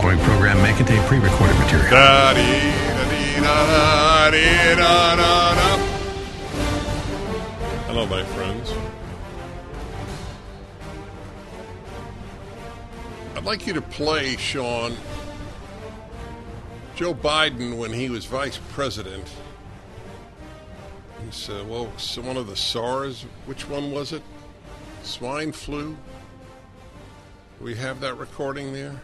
following program may contain pre-recorded material. Hello, my friends. I'd like you to play, Sean, Joe Biden when he was vice president. He said, well, so one of the SARS, which one was it? Swine flu? Do we have that recording there?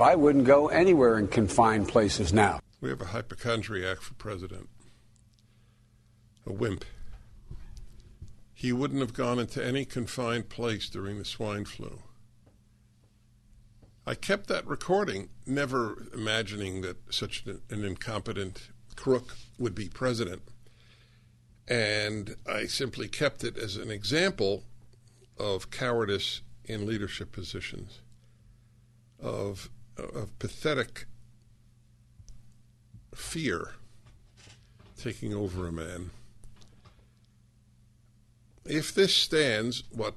I wouldn't go anywhere in confined places now. We have a hypochondriac for president. A wimp. He wouldn't have gone into any confined place during the swine flu. I kept that recording, never imagining that such an, an incompetent crook would be president. And I simply kept it as an example of cowardice in leadership positions, of, of pathetic fear taking over a man. If this stands, what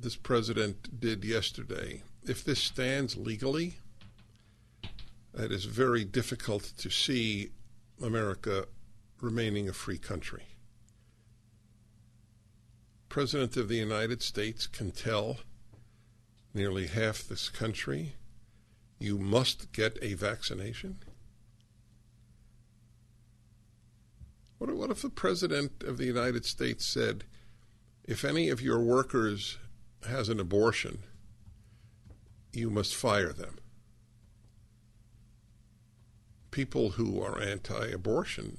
this president did yesterday, if this stands legally, it is very difficult to see America remaining a free country. President of the United States can tell nearly half this country you must get a vaccination. What, what if the President of the United States said, if any of your workers has an abortion, you must fire them? People who are anti-abortion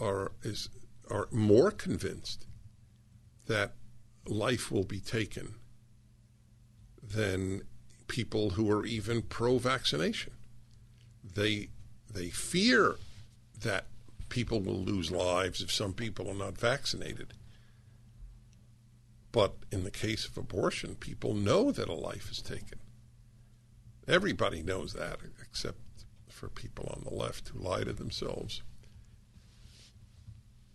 are is are more convinced that life will be taken than people who are even pro-vaccination. They they fear that people will lose lives if some people are not vaccinated. But in the case of abortion, people know that a life is taken. Everybody knows that, except for people on the left who lie to themselves.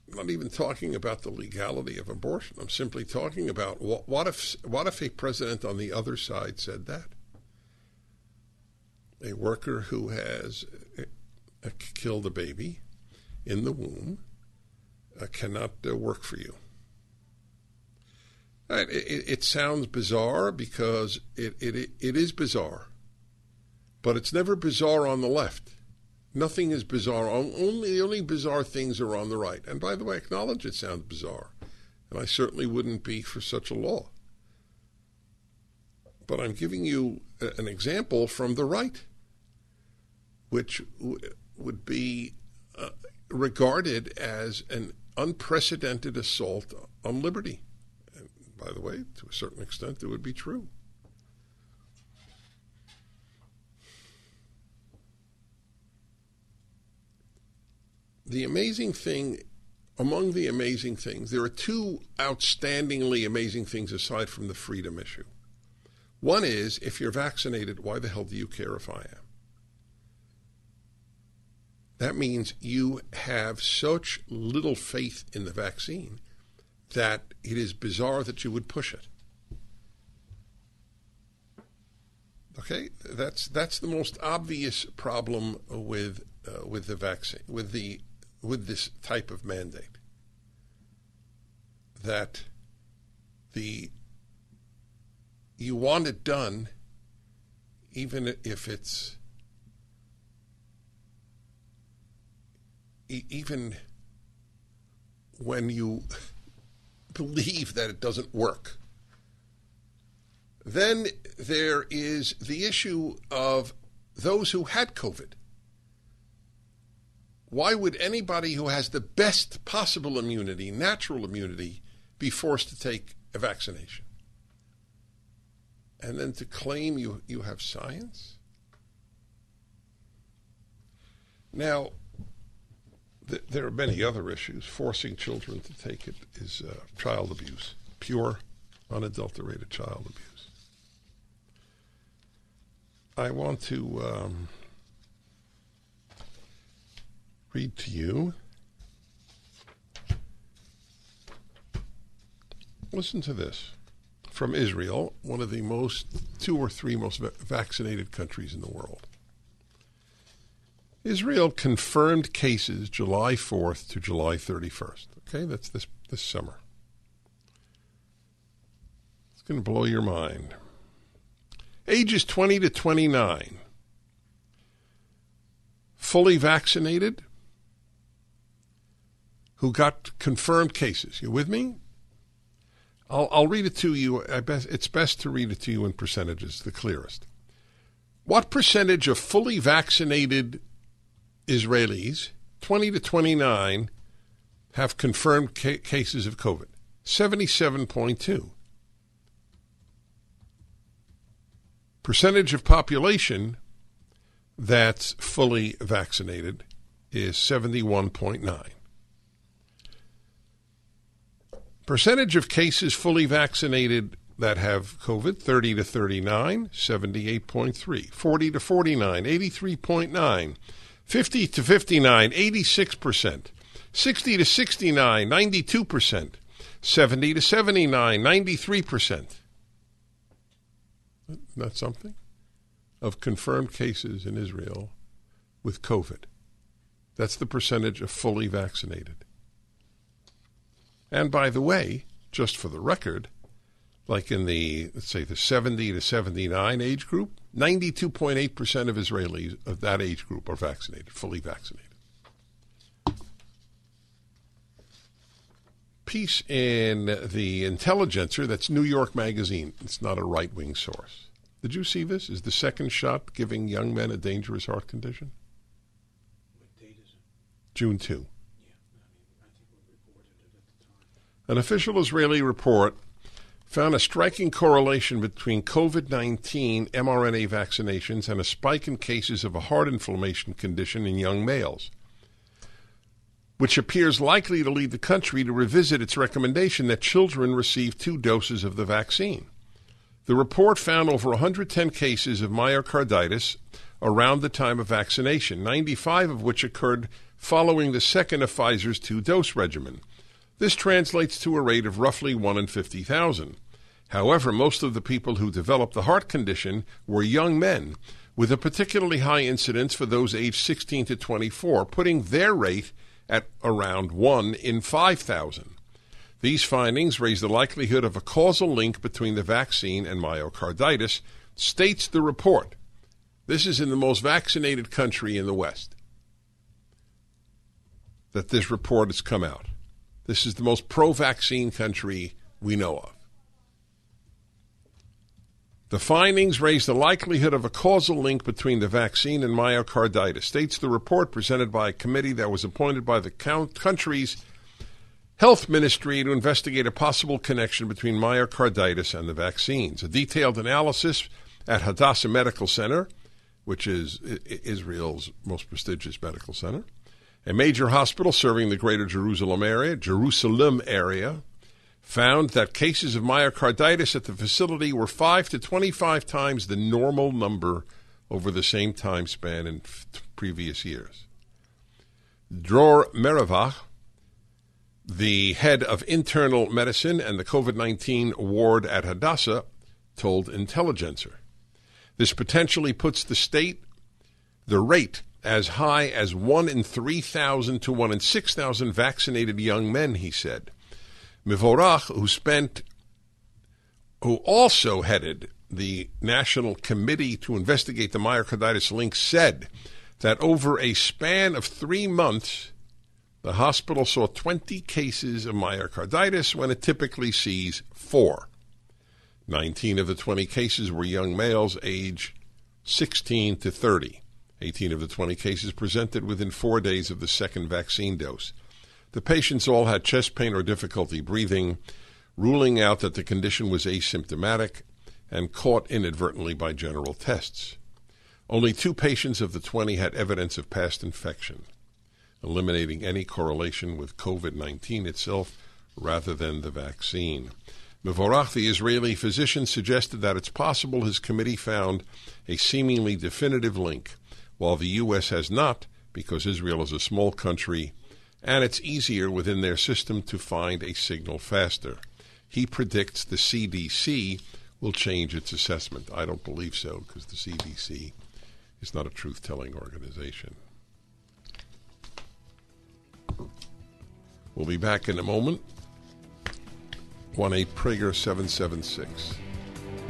I'm not even talking about the legality of abortion. I'm simply talking about what, what if what if a president on the other side said that? A worker who has uh, killed a baby in the womb uh, cannot uh, work for you. It, it, sounds bizarre because it, it, it is bizarre, but it's never bizarre on the left. Nothing is bizarre. Only the only bizarre things are on the right. And by the way, I acknowledge it sounds bizarre, and I certainly wouldn't be for such a law. But I'm giving you an example from the right, which w- would be uh, regarded as an unprecedented assault on liberty. And by the way, to a certain extent, it would be true. The amazing thing, among the amazing things, there are two outstandingly amazing things aside from the freedom issue. One is if you're vaccinated, why the hell do you care if I am? That means you have such little faith in the vaccine that it is bizarre that you would push it. Okay, that's that's the most obvious problem with uh, with the vaccine with the with this type of mandate. That the you want it done, even if it's even when you believe that it doesn't work. Then there is the issue of those who had COVID. Why would anybody who has the best possible immunity, natural immunity, be forced to take a vaccination? And then to claim you, you have science? Now, th- there are many other issues. Forcing children to take it is uh, child abuse, pure, unadulterated child abuse. I want to um, read to you. Listen to this from Israel, one of the most, two or three most vaccinated countries in the world. Israel confirmed cases July 4th to July 31st. Okay, that's this, this summer. It's going to blow your mind. Ages 20 to 29. Fully vaccinated who got confirmed cases. You with me? I'll, I'll read it to you. Best, it's best to read it to you in percentages, the clearest. What percentage of fully vaccinated Israelis, 20 to 29, have confirmed ca- cases of COVID. 77.2. Percentage of population that's fully vaccinated is 71.9. Percentage of cases fully vaccinated that have COVID 30 to 39, 78.3. 40 to 49, 83.9. 50 to 59, 86%. 60 to 69, 92%. 70 to 79, 93%. That's something? Of confirmed cases in Israel with COVID. That's the percentage of fully vaccinated. And by the way, just for the record, like in the, let's say, the 70 to 79 age group, 92.8% of Israelis of that age group are vaccinated, fully vaccinated. Piece in the Intelligencer, that's New York Magazine. It's not a right wing source. Did you see this? Is the second shot giving young men a dangerous heart condition? June 2. An official Israeli report found a striking correlation between COVID 19 mRNA vaccinations and a spike in cases of a heart inflammation condition in young males, which appears likely to lead the country to revisit its recommendation that children receive two doses of the vaccine. The report found over 110 cases of myocarditis around the time of vaccination, 95 of which occurred following the second of Pfizer's two dose regimen. This translates to a rate of roughly 1 in 50,000. However, most of the people who developed the heart condition were young men, with a particularly high incidence for those aged 16 to 24, putting their rate at around 1 in 5,000. These findings raise the likelihood of a causal link between the vaccine and myocarditis, states the report. This is in the most vaccinated country in the West that this report has come out. This is the most pro vaccine country we know of. The findings raise the likelihood of a causal link between the vaccine and myocarditis, states the report presented by a committee that was appointed by the country's health ministry to investigate a possible connection between myocarditis and the vaccines. A detailed analysis at Hadassah Medical Center, which is Israel's most prestigious medical center, a major hospital serving the greater Jerusalem area, Jerusalem area, found that cases of myocarditis at the facility were 5 to 25 times the normal number over the same time span in previous years. Dror Mevorach, the head of internal medicine and the COVID 19 ward at Hadassah, told Intelligencer. This potentially puts the state, the rate, as high as 1 in 3,000 to 1 in 6,000 vaccinated young men, he said. Mevorach, who spent, who also headed the National Committee to investigate the myocarditis link, said that over a span of three months, the hospital saw 20 cases of myocarditis when it typically sees four. 19 of the 20 cases were young males age 16 to 30. 18 of the 20 cases presented within four days of the second vaccine dose. The patients all had chest pain or difficulty breathing, ruling out that the condition was asymptomatic and caught inadvertently by general tests. Only two patients of the 20 had evidence of past infection, eliminating any correlation with COVID 19 itself rather than the vaccine. Mevorach, the Israeli physician, suggested that it's possible his committee found a seemingly definitive link, while the U.S. has not, because Israel is a small country and it's easier within their system to find a signal faster. He predicts the CDC will change its assessment. I don't believe so because the CDC is not a truth telling organization. We'll be back in a moment. 1 8 Prager 776.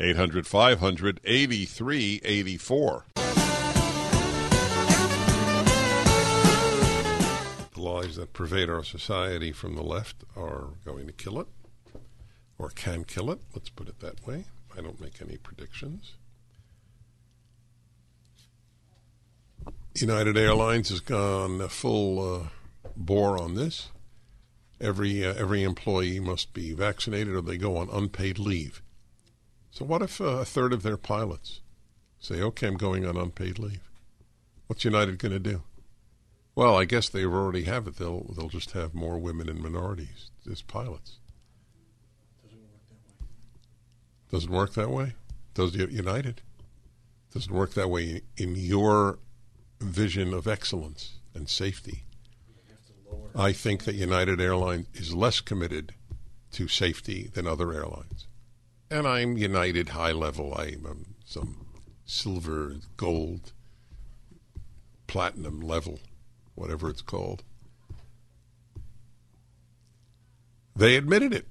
800 500 8384. The lies that pervade our society from the left are going to kill it or can kill it. Let's put it that way. I don't make any predictions. United Airlines has gone full uh, bore on this. Every uh, every employee must be vaccinated or they go on unpaid leave. So what if uh, a third of their pilots say, "Okay, I'm going on unpaid leave"? What's United going to do? Well, I guess they already have it. They'll they'll just have more women and minorities as pilots. Doesn't work that way. Does it work that way? Does United? Doesn't work that way in your vision of excellence and safety. I think that United Airlines is less committed to safety than other airlines. And I'm United high level. I'm um, some silver, gold, platinum level, whatever it's called. They admitted it.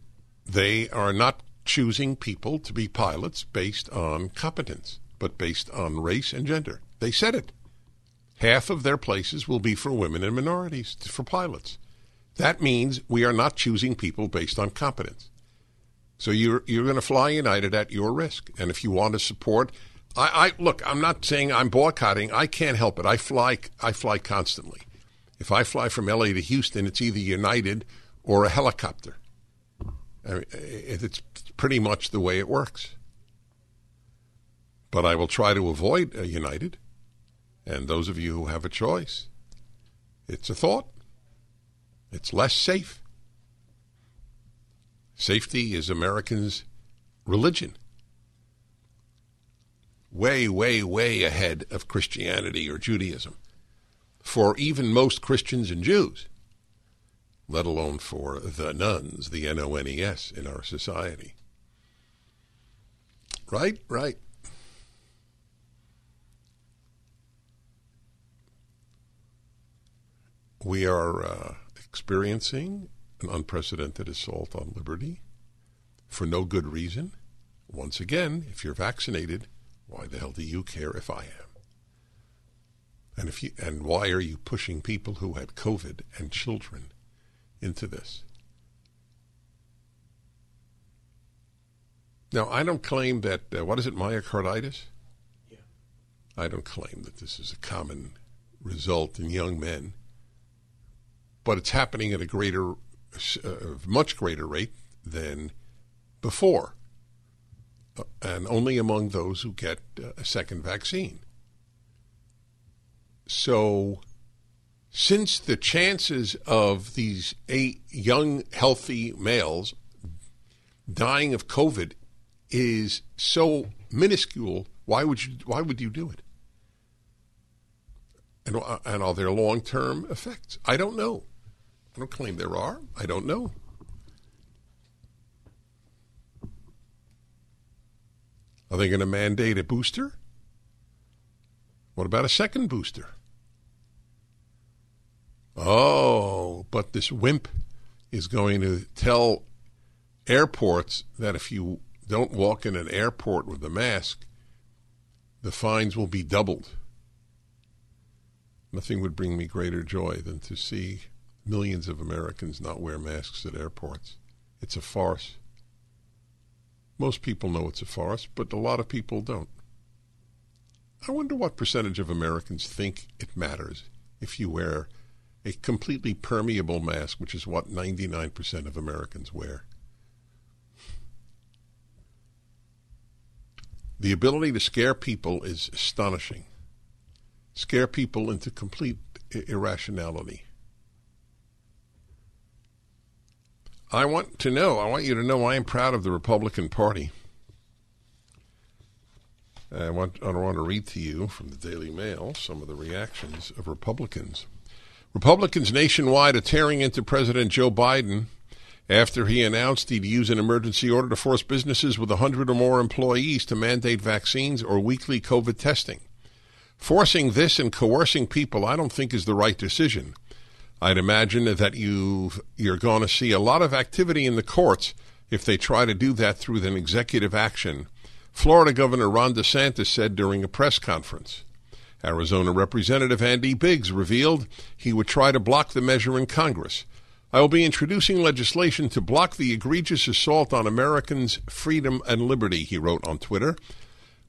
They are not choosing people to be pilots based on competence, but based on race and gender. They said it. Half of their places will be for women and minorities, for pilots. That means we are not choosing people based on competence. So you're you're going to fly United at your risk, and if you want to support, I, I look. I'm not saying I'm boycotting. I can't help it. I fly I fly constantly. If I fly from LA to Houston, it's either United or a helicopter. I mean, it's pretty much the way it works. But I will try to avoid a United. And those of you who have a choice, it's a thought. It's less safe. Safety is Americans' religion. Way, way, way ahead of Christianity or Judaism. For even most Christians and Jews, let alone for the nones, the N O N E S, in our society. Right? Right. We are uh, experiencing an unprecedented assault on liberty for no good reason. Once again, if you're vaccinated, why the hell do you care if I am? And if you and why are you pushing people who had COVID and children into this? Now, I don't claim that uh, what is it, myocarditis? Yeah. I don't claim that this is a common result in young men, but it's happening at a greater a much greater rate than before, uh, and only among those who get uh, a second vaccine. So since the chances of these eight young, healthy males dying of COVID is so minuscule, why would you why would you do it? And, uh, and are there long term effects? I don't know. I don't claim there are. I don't know. Are they going to mandate a booster? What about a second booster? Oh, but this wimp is going to tell airports that if you don't walk in an airport with a mask, the fines will be doubled. Nothing would bring me greater joy than to see millions of Americans not wear masks at airports. It's a farce. Most people know it's a farce, but a lot of people don't. I wonder what percentage of Americans think it matters if you wear a completely permeable mask, which is what 99% of Americans wear. The ability to scare people is astonishing. Scare people into complete irrationality. I want to know, I want you to know I am proud of the Republican Party. I want, I want to read to you from the Daily Mail some of the reactions of Republicans. Republicans nationwide are tearing into President Joe Biden after he announced he'd use an emergency order to force businesses with 100 or more employees to mandate vaccines or weekly COVID testing. Forcing this and coercing people, I don't think, is the right decision. I'd imagine that you you're going to see a lot of activity in the courts if they try to do that through an executive action. Florida Governor Ron DeSantis said during a press conference. Arizona Representative Andy Biggs revealed he would try to block the measure in Congress. I will be introducing legislation to block the egregious assault on Americans' freedom and liberty, he wrote on Twitter.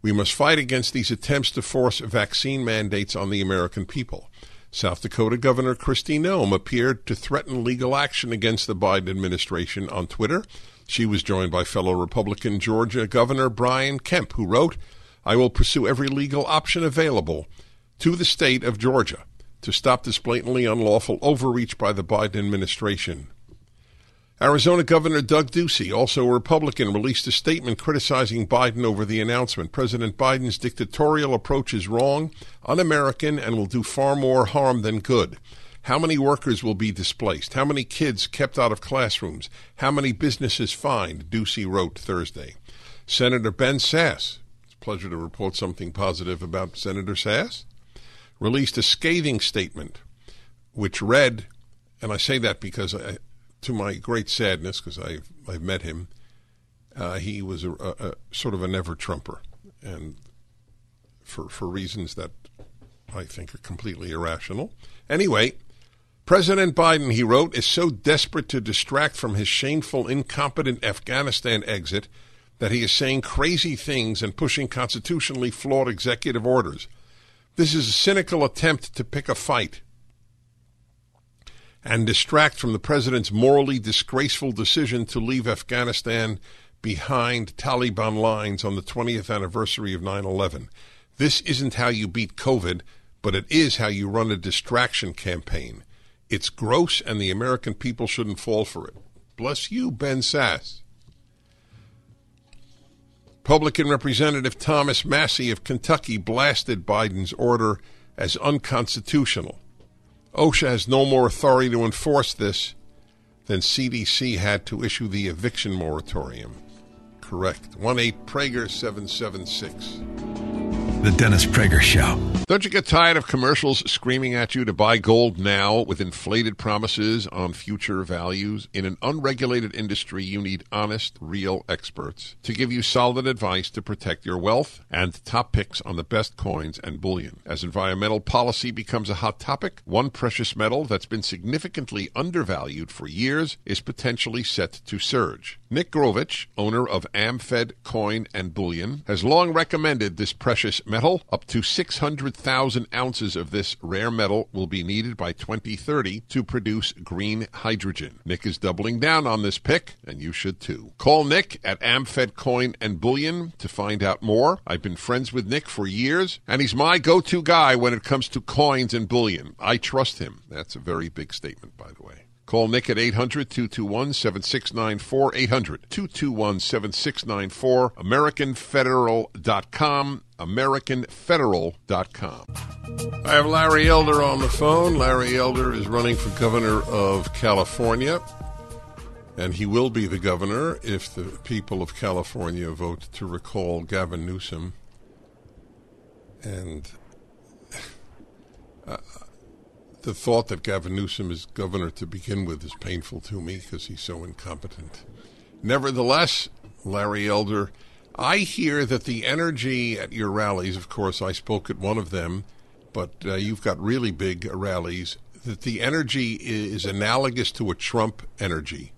We must fight against these attempts to force vaccine mandates on the American people. South Dakota Governor Kristi Noem appeared to threaten legal action against the Biden administration on Twitter. She was joined by fellow Republican Georgia Governor Brian Kemp, who wrote, I will pursue every legal option available to the state of Georgia to stop this blatantly unlawful overreach by the Biden administration. Arizona Governor Doug Ducey, also a Republican, released a statement criticizing Biden over the announcement. President Biden's dictatorial approach is wrong, un American, and will do far more harm than good. How many workers will be displaced? How many kids kept out of classrooms? How many businesses fined? Ducey wrote Thursday. Senator Ben Sasse, it's a pleasure to report something positive about Senator Sasse released a scathing statement which read, and I say that because I, to my great sadness, because I've, I've met him, uh, he was a, a, a, sort of a never Trumper, and for for reasons that I think are completely irrational. Anyway, President Biden, he wrote, is so desperate to distract from his shameful, incompetent Afghanistan exit that he is saying crazy things and pushing constitutionally flawed executive orders. This is a cynical attempt to pick a fight and distract from the president's morally disgraceful decision to leave Afghanistan behind Taliban lines on the 20th anniversary of 9 11. This isn't how you beat COVID, but it is how you run a distraction campaign. It's gross, and the American people shouldn't fall for it. Bless you, Ben Sasse. Republican Representative Thomas Massie of Kentucky blasted Biden's order as unconstitutional. OSHA has no more authority to enforce this than CDC had to issue the eviction moratorium. Correct. 1 8 Prager 776. The Dennis Prager Show. Don't you get tired of commercials screaming at you to buy gold now with inflated promises on future values? In an unregulated industry, you need honest, real experts to give you solid advice to protect your wealth and top picks on the best coins and bullion. As environmental policy becomes a hot topic, one precious metal that's been significantly undervalued for years is potentially set to surge. Nick Grovich, owner of AmFed Coin and Bullion, has long recommended this precious metal. Up to 600,000 ounces of this rare metal will be needed by 2030 to produce green hydrogen. Nick is doubling down on this pick, and you should too. Call Nick at AmFed Coin and Bullion to find out more. I've been friends with Nick for years, and he's my go to guy when it comes to coins and bullion. I trust him. That's a very big statement, by the way. Call Nick at 800 221 7694. 800 221 7694. AmericanFederal.com. AmericanFederal.com. I have Larry Elder on the phone. Larry Elder is running for governor of California, and he will be the governor if the people of California vote to recall Gavin Newsom. And uh, the thought that Gavin Newsom is governor to begin with is painful to me because he's so incompetent. Nevertheless, Larry Elder, I hear that the energy at your rallies, of course, I spoke at one of them, but uh, you've got really big rallies, that the energy is analogous to a Trump energy.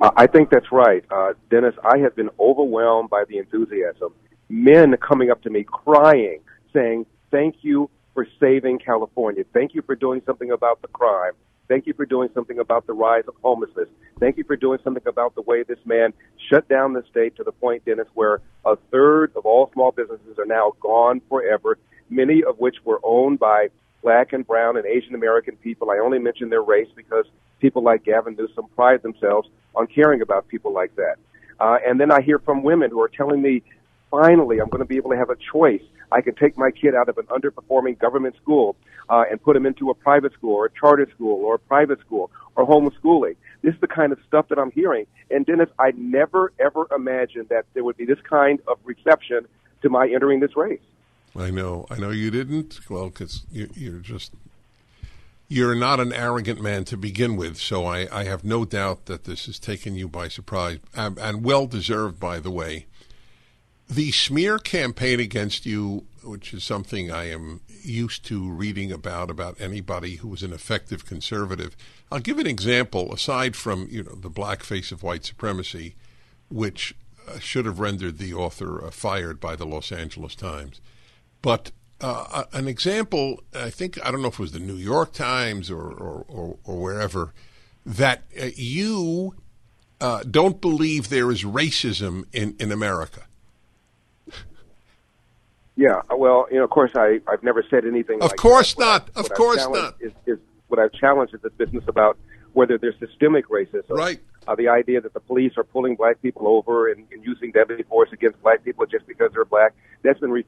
Uh, I think that's right. Uh, Dennis, I have been overwhelmed by the enthusiasm. Men coming up to me crying, saying, Thank you for saving California. Thank you for doing something about the crime. Thank you for doing something about the rise of homelessness. Thank you for doing something about the way this man shut down the state to the point, Dennis, where a third of all small businesses are now gone forever, many of which were owned by black and brown and Asian American people. I only mention their race because people like Gavin Newsom pride themselves on caring about people like that. Uh, and then I hear from women who are telling me, finally, I'm going to be able to have a choice I can take my kid out of an underperforming government school uh, and put him into a private school or a charter school or a private school or homeschooling. This is the kind of stuff that I'm hearing. And Dennis, I never ever imagined that there would be this kind of reception to my entering this race. I know, I know you didn't. Well, because you, you're just you're not an arrogant man to begin with, so I, I have no doubt that this has taken you by surprise, and, and well deserved, by the way the smear campaign against you, which is something I am used to reading about about anybody who was an effective conservative. I'll give an example. Aside from you know the blackface of white supremacy, which uh, should have rendered the author uh, fired by the Los Angeles Times, but uh, an example. I think I don't know if it was the New York Times or or, or, or wherever that uh, you don't believe there is racism in in America. Yeah, well, you know, of course, I I've never said anything. Of like course that. not. What of course not. Is, is what I've challenged is this business about whether there's systemic racism. Right. Uh, the idea that the police are pulling black people over and, and using deadly force against black people just because they're black. That's been re-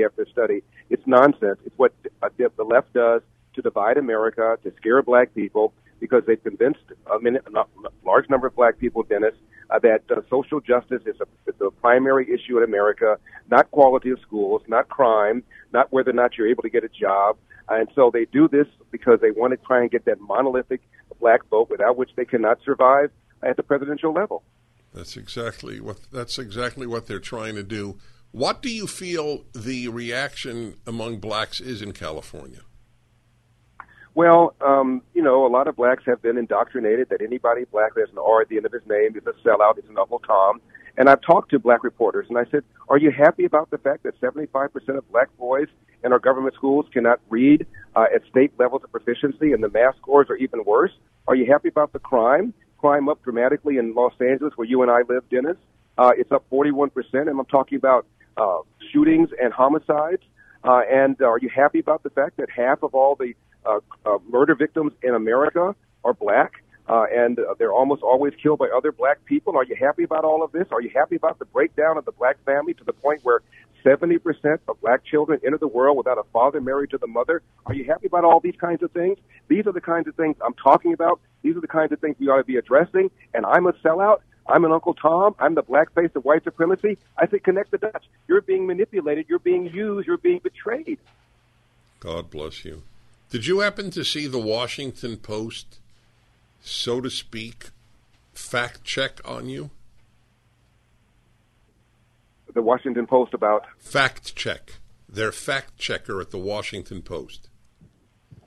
after study. It's nonsense. It's what uh, the left does to divide America, to scare black people, because they've convinced a, minute, a large number of black people, Dennis, uh, that uh, social justice is a, primary issue in America, not quality of schools, not crime, not whether or not you're able to get a job. And so they do this because they want to try and get that monolithic black vote without which they cannot survive at the presidential level. That's exactly what that's exactly what they're trying to do. What do you feel the reaction among blacks is in California? Well, um, you know, a lot of blacks have been indoctrinated that anybody black that has an R at the end of his name is a sellout, is an Uncle Tom. And I've talked to black reporters, and I said, "Are you happy about the fact that 75% of black boys in our government schools cannot read uh, at state levels of proficiency, and the math scores are even worse? Are you happy about the crime? Crime up dramatically in Los Angeles, where you and I live, Dennis. Uh, it's up 41%, and I'm talking about uh, shootings and homicides. Uh, and are you happy about the fact that half of all the uh, uh, murder victims in America are black, uh, and uh, they're almost always killed by other black people. Are you happy about all of this? Are you happy about the breakdown of the black family to the point where 70% of black children enter the world without a father married to the mother? Are you happy about all these kinds of things? These are the kinds of things I'm talking about. These are the kinds of things we ought to be addressing. And I'm a sellout. I'm an Uncle Tom. I'm the black face of white supremacy. I say connect the dots. You're being manipulated. You're being used. You're being betrayed. God bless you. Did you happen to see the Washington Post, so to speak, fact check on you? The Washington Post about fact check. Their fact checker at the Washington Post.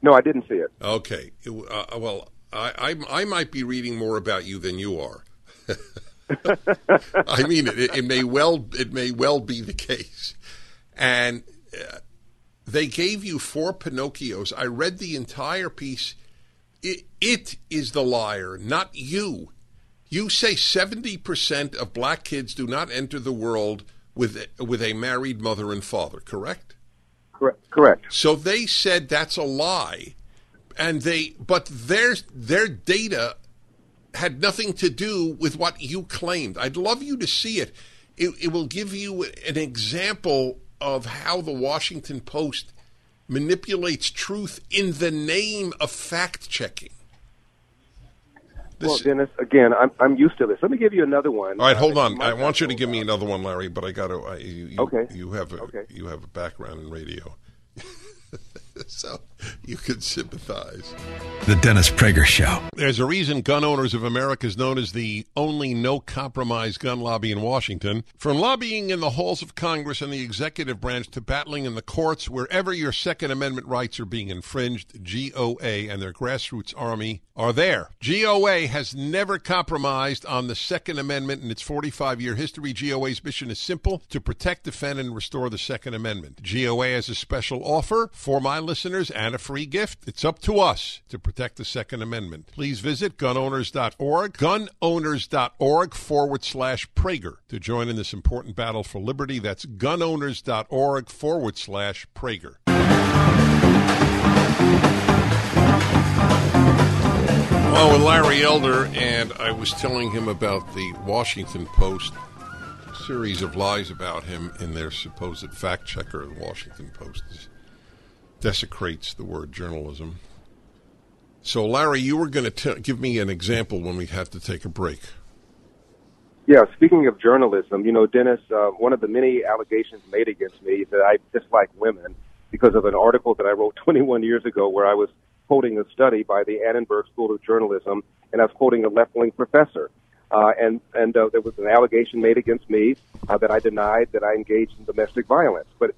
No, I didn't see it. Okay. Uh, well, I, I I might be reading more about you than you are. I mean, it, it may well it may well be the case, and uh, they gave you four Pinocchios. I read the entire piece. It, it is the liar, not you. You say 70% of black kids do not enter the world with with a married mother and father, correct? Correct. Correct. So they said that's a lie, and they but their their data had nothing to do with what you claimed. I'd love you to see it. It, it will give you an example of how the Washington Post manipulates truth in the name of fact checking. This, well, Dennis, again, I'm I'm used to this. Let me give you another one. All right, hold uh, on. I want you to give me another one, Larry. But I got to. You, you, okay. You have a okay. you have a background in radio. so you can sympathize. The Dennis Prager Show. There's a reason Gun Owners of America is known as the only no compromise gun lobby in Washington. From lobbying in the halls of Congress and the executive branch to battling in the courts, wherever your Second Amendment rights are being infringed, GOA and their grassroots army are there. GOA has never compromised on the Second Amendment in its 45 year history. GOA's mission is simple to protect, defend, and restore the Second Amendment. GOA has a special offer for my listeners and a free gift. It's up to us to protect the Second Amendment. Please visit gunowners.org, gunowners.org forward slash Prager to join in this important battle for liberty. That's gunowners.org forward slash Prager. Well, with Larry Elder, and I was telling him about the Washington Post series of lies about him in their supposed fact checker, the Washington Post desecrates the word journalism. So, Larry, you were going to give me an example when we had to take a break. Yeah, speaking of journalism, you know, Dennis, uh, one of the many allegations made against me is that I dislike women because of an article that I wrote 21 years ago where I was quoting a study by the Annenberg School of Journalism, and I was quoting a left-wing professor. Uh, and and uh, there was an allegation made against me uh, that I denied that I engaged in domestic violence. But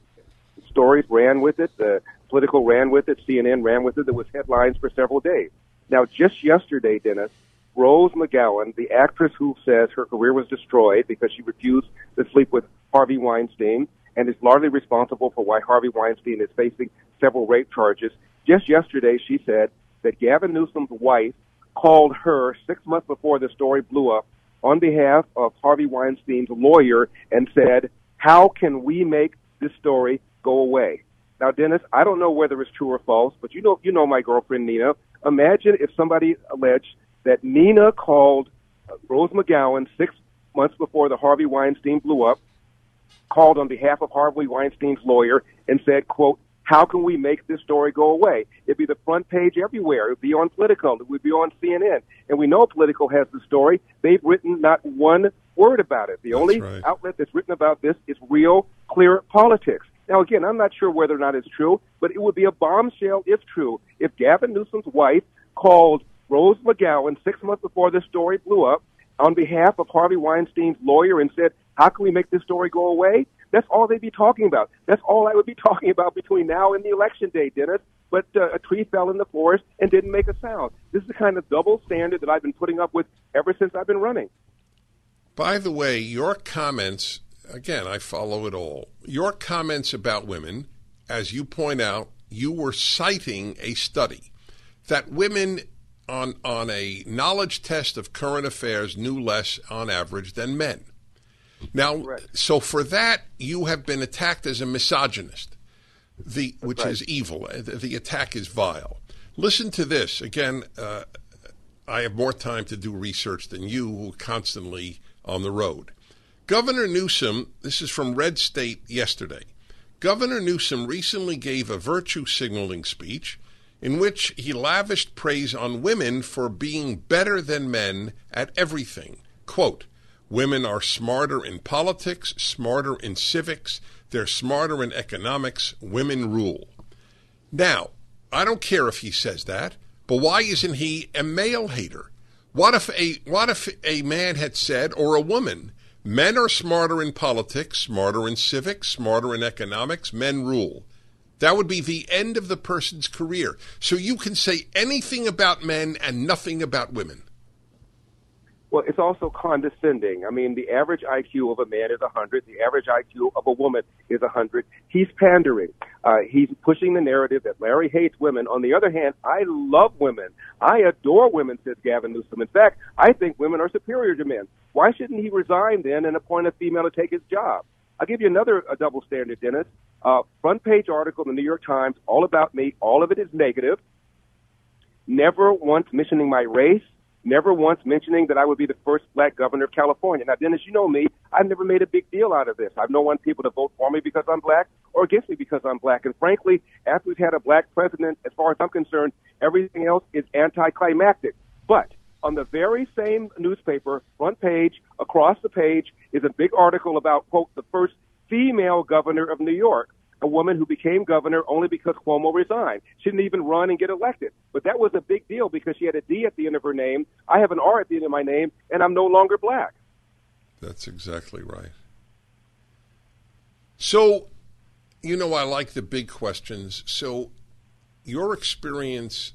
stories ran with it. The Politico ran with it. CNN ran with it. There was headlines for several days. Now, just yesterday, Dennis, Rose McGowan, the actress who says her career was destroyed because she refused to sleep with Harvey Weinstein and is largely responsible for why Harvey Weinstein is facing several rape charges. Just yesterday, she said that Gavin Newsom's wife called her six months before the story blew up on behalf of Harvey Weinstein's lawyer and said, How can we make this story go away? Now, Dennis, I don't know whether it's true or false, but you know, you know my girlfriend Nina. Imagine if somebody alleged that Nina called uh, Rose McGowan six months before the Harvey Weinstein blew up, called on behalf of Harvey Weinstein's lawyer and said, "quote How can we make this story go away? It'd be the front page everywhere. It'd be on Politico. It would be on CNN. And we know Politico has the story. They've written not one word about it. The That's only right. outlet that's written about this is Real Clear Politics. Now, again, I'm not sure whether or not it's true, but it would be a bombshell if true if Gavin Newsom's wife called Rose McGowan six months before this story blew up on behalf of Harvey Weinstein's lawyer and said, How can we make this story go away? That's all they'd be talking about. That's all I would be talking about between now and the election day, Dennis. But uh, a tree fell in the forest and didn't make a sound. This is the kind of double standard that I've been putting up with ever since I've been running. By the way, your comments, again, I follow it all. Your comments about women, as you point out, you were citing a study that women on, on a knowledge test of current affairs knew less on average than men. Now, so for that, you have been attacked as a misogynist, the, which right. is evil. The, the attack is vile. Listen to this. Again, uh, I have more time to do research than you, who are constantly on the road. Governor Newsom, this is from Red State yesterday. Governor Newsom recently gave a virtue signaling speech in which he lavished praise on women for being better than men at everything. Quote, Women are smarter in politics, smarter in civics, they're smarter in economics, women rule. Now, I don't care if he says that, but why isn't he a male hater? What if a what if a man had said or a woman, men are smarter in politics, smarter in civics, smarter in economics, men rule. That would be the end of the person's career. So you can say anything about men and nothing about women. Well, it's also condescending. I mean, the average IQ of a man is 100. The average IQ of a woman is 100. He's pandering. Uh, he's pushing the narrative that Larry hates women. On the other hand, I love women. I adore women, says Gavin Newsom. In fact, I think women are superior to men. Why shouldn't he resign then and appoint a female to take his job? I'll give you another a double standard, Dennis. Uh, front page article in the New York Times, all about me. All of it is negative. Never once mentioning my race, never once mentioning that I would be the first black governor of California. Now, Dennis, you know me. I've never made a big deal out of this. I've no want people to vote for me because I'm black or against me because I'm black. And frankly, after we've had a black president, as far as I'm concerned, everything else is anticlimactic. But on the very same newspaper, front page, across the page, is a big article about, quote, the first female governor of New York a woman who became governor only because Cuomo resigned. She didn't even run and get elected. But that was a big deal because she had a D at the end of her name. I have an R at the end of my name, and I'm no longer black. That's exactly right. So, you know, I like the big questions. So, your experience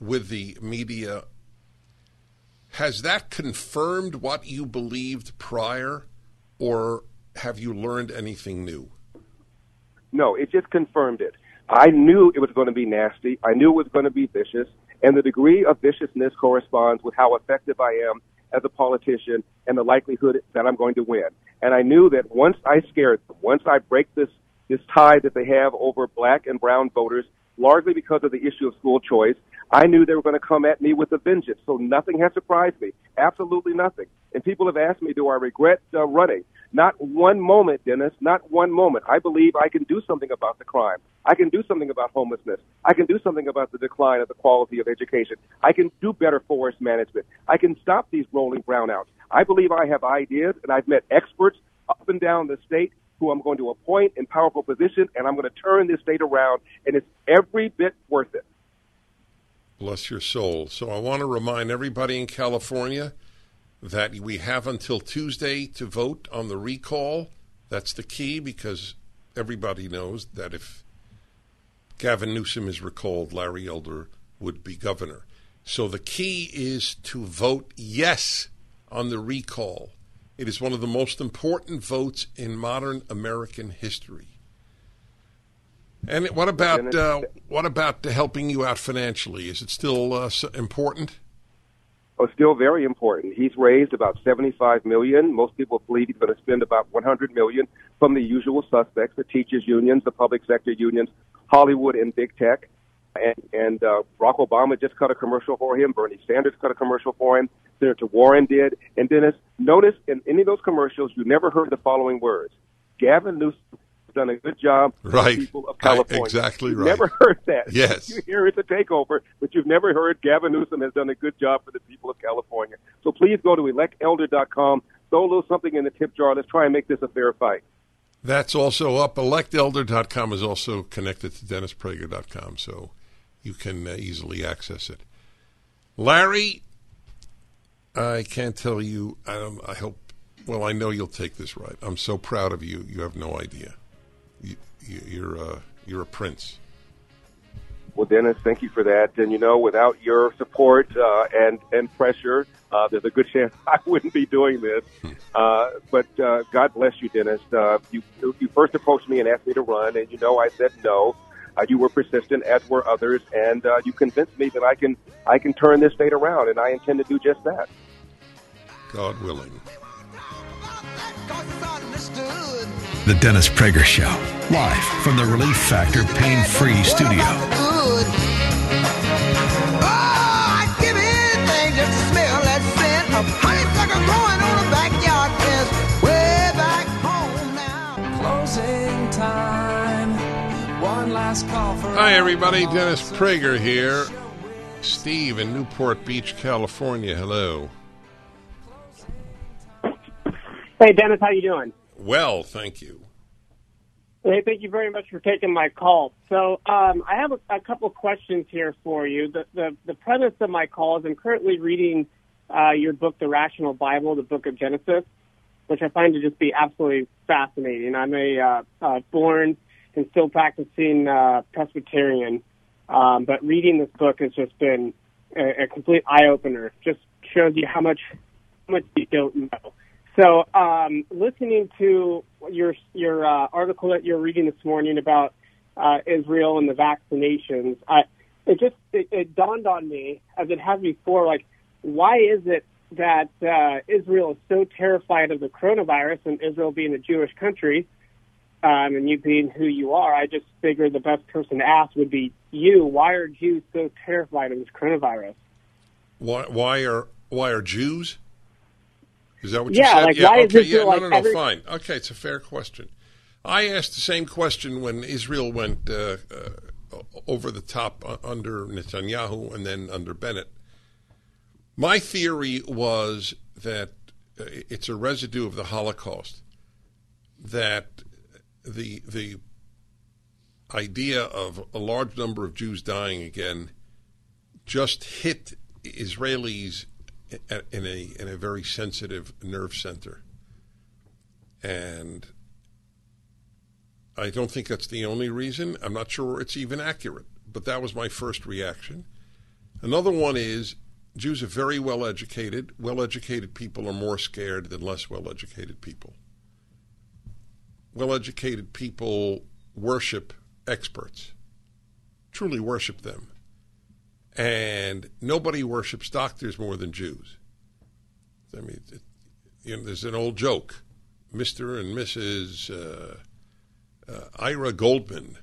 with the media has that confirmed what you believed prior, or have you learned anything new? No, it just confirmed it. I knew it was going to be nasty. I knew it was going to be vicious. And the degree of viciousness corresponds with how effective I am as a politician and the likelihood that I'm going to win. And I knew that once I scared them, once I break this, this tie that they have over black and brown voters, largely because of the issue of school choice, I knew they were going to come at me with a vengeance. So nothing has surprised me. Absolutely nothing. And people have asked me, do I regret uh, running? Not one moment, Dennis, not one moment. I believe I can do something about the crime. I can do something about homelessness. I can do something about the decline of the quality of education. I can do better forest management. I can stop these rolling brownouts. I believe I have ideas, and I've met experts up and down the state who I'm going to appoint in powerful positions, and I'm going to turn this state around, and it's every bit worth it. Bless your soul. So I want to remind everybody in California that we have until Tuesday to vote on the recall. That's the key because everybody knows that if Gavin Newsom is recalled, Larry Elder would be governor. So the key is to vote yes on the recall. It is one of the most important votes in modern American history. And what about uh, what about helping you out financially? Is it still uh, important? Oh, still very important. He's raised about 75 million. Most people believe he's going to spend about 100 million from the usual suspects: the teachers' unions, the public sector unions, Hollywood, and big tech. And, and uh, Barack Obama just cut a commercial for him. Bernie Sanders cut a commercial for him. Senator Warren did. And Dennis, notice in any of those commercials, you never heard the following words: Gavin Newsom has done a good job right. people of California. I, exactly you've right. Never heard that. Yes. You hear it's a takeover, but you've never heard Gavin Newsom has done a good job for the people of California. So please go to electelder.com, throw a little something in the tip jar. Let's try and make this a fair fight. That's also up. Electelder.com is also connected to DennisPrager.com, so you can uh, easily access it. Larry, I can't tell you. I, I hope. Well, I know you'll take this right. I'm so proud of you. You have no idea you, are uh, you're a prince. Well, Dennis, thank you for that. And you know, without your support uh, and and pressure, uh, there's a good chance I wouldn't be doing this. Hmm. Uh, but uh, God bless you, Dennis. Uh, you you first approached me and asked me to run, and you know I said no. Uh, you were persistent, as were others, and uh, you convinced me that I can I can turn this state around, and I intend to do just that. God willing. The Dennis Prager Show, live from the Relief Factor Pain Free Studio. Hi, everybody. Dennis Prager here. Steve in Newport Beach, California. Hello. Hey, Dennis. How you doing? Well, thank you. Hey, thank you very much for taking my call. So um, I have a, a couple questions here for you. The, the, the premise of my call is I'm currently reading uh, your book, The Rational Bible, the book of Genesis, which I find to just be absolutely fascinating. I'm a uh, uh, born and still practicing uh, Presbyterian, um, but reading this book has just been a, a complete eye opener. Just shows you how much how much you don't know. So, um, listening to your your uh, article that you're reading this morning about uh, Israel and the vaccinations, I, it just it, it dawned on me, as it has before, like why is it that uh, Israel is so terrified of the coronavirus, and Israel being a Jewish country, um, and you being who you are, I just figured the best person to ask would be you. Why are Jews so terrified of this coronavirus? Why, why are why are Jews? Is that what yeah, you said? like yeah, why okay, is yeah, no, like no, no, every- fine. Okay, it's a fair question. I asked the same question when Israel went uh, uh, over the top uh, under Netanyahu and then under Bennett. My theory was that uh, it's a residue of the Holocaust. That the the idea of a large number of Jews dying again just hit Israelis in a in a very sensitive nerve center, and I don't think that's the only reason. I'm not sure it's even accurate, but that was my first reaction. Another one is Jews are very well educated. Well educated people are more scared than less well educated people. Well educated people worship experts, truly worship them. And nobody worships doctors more than Jews. I mean, it, you know, there's an old joke Mr. and Mrs. Uh, uh, Ira Goldman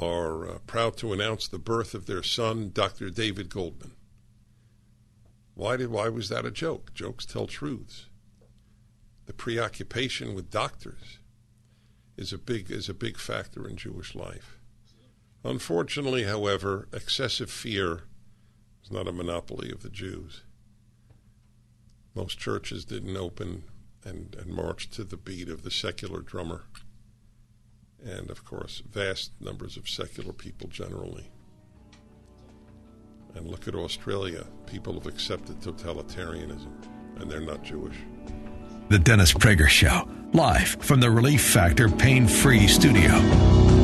are uh, proud to announce the birth of their son, Dr. David Goldman. Why did why was that a joke? Jokes tell truths. The preoccupation with doctors is a big is a big factor in Jewish life. Unfortunately, however, excessive fear is not a monopoly of the Jews. Most churches didn't open and, and march to the beat of the secular drummer. And of course, vast numbers of secular people generally. And look at Australia. People have accepted totalitarianism, and they're not Jewish. The Dennis Prager Show, live from the Relief Factor Pain Free Studio.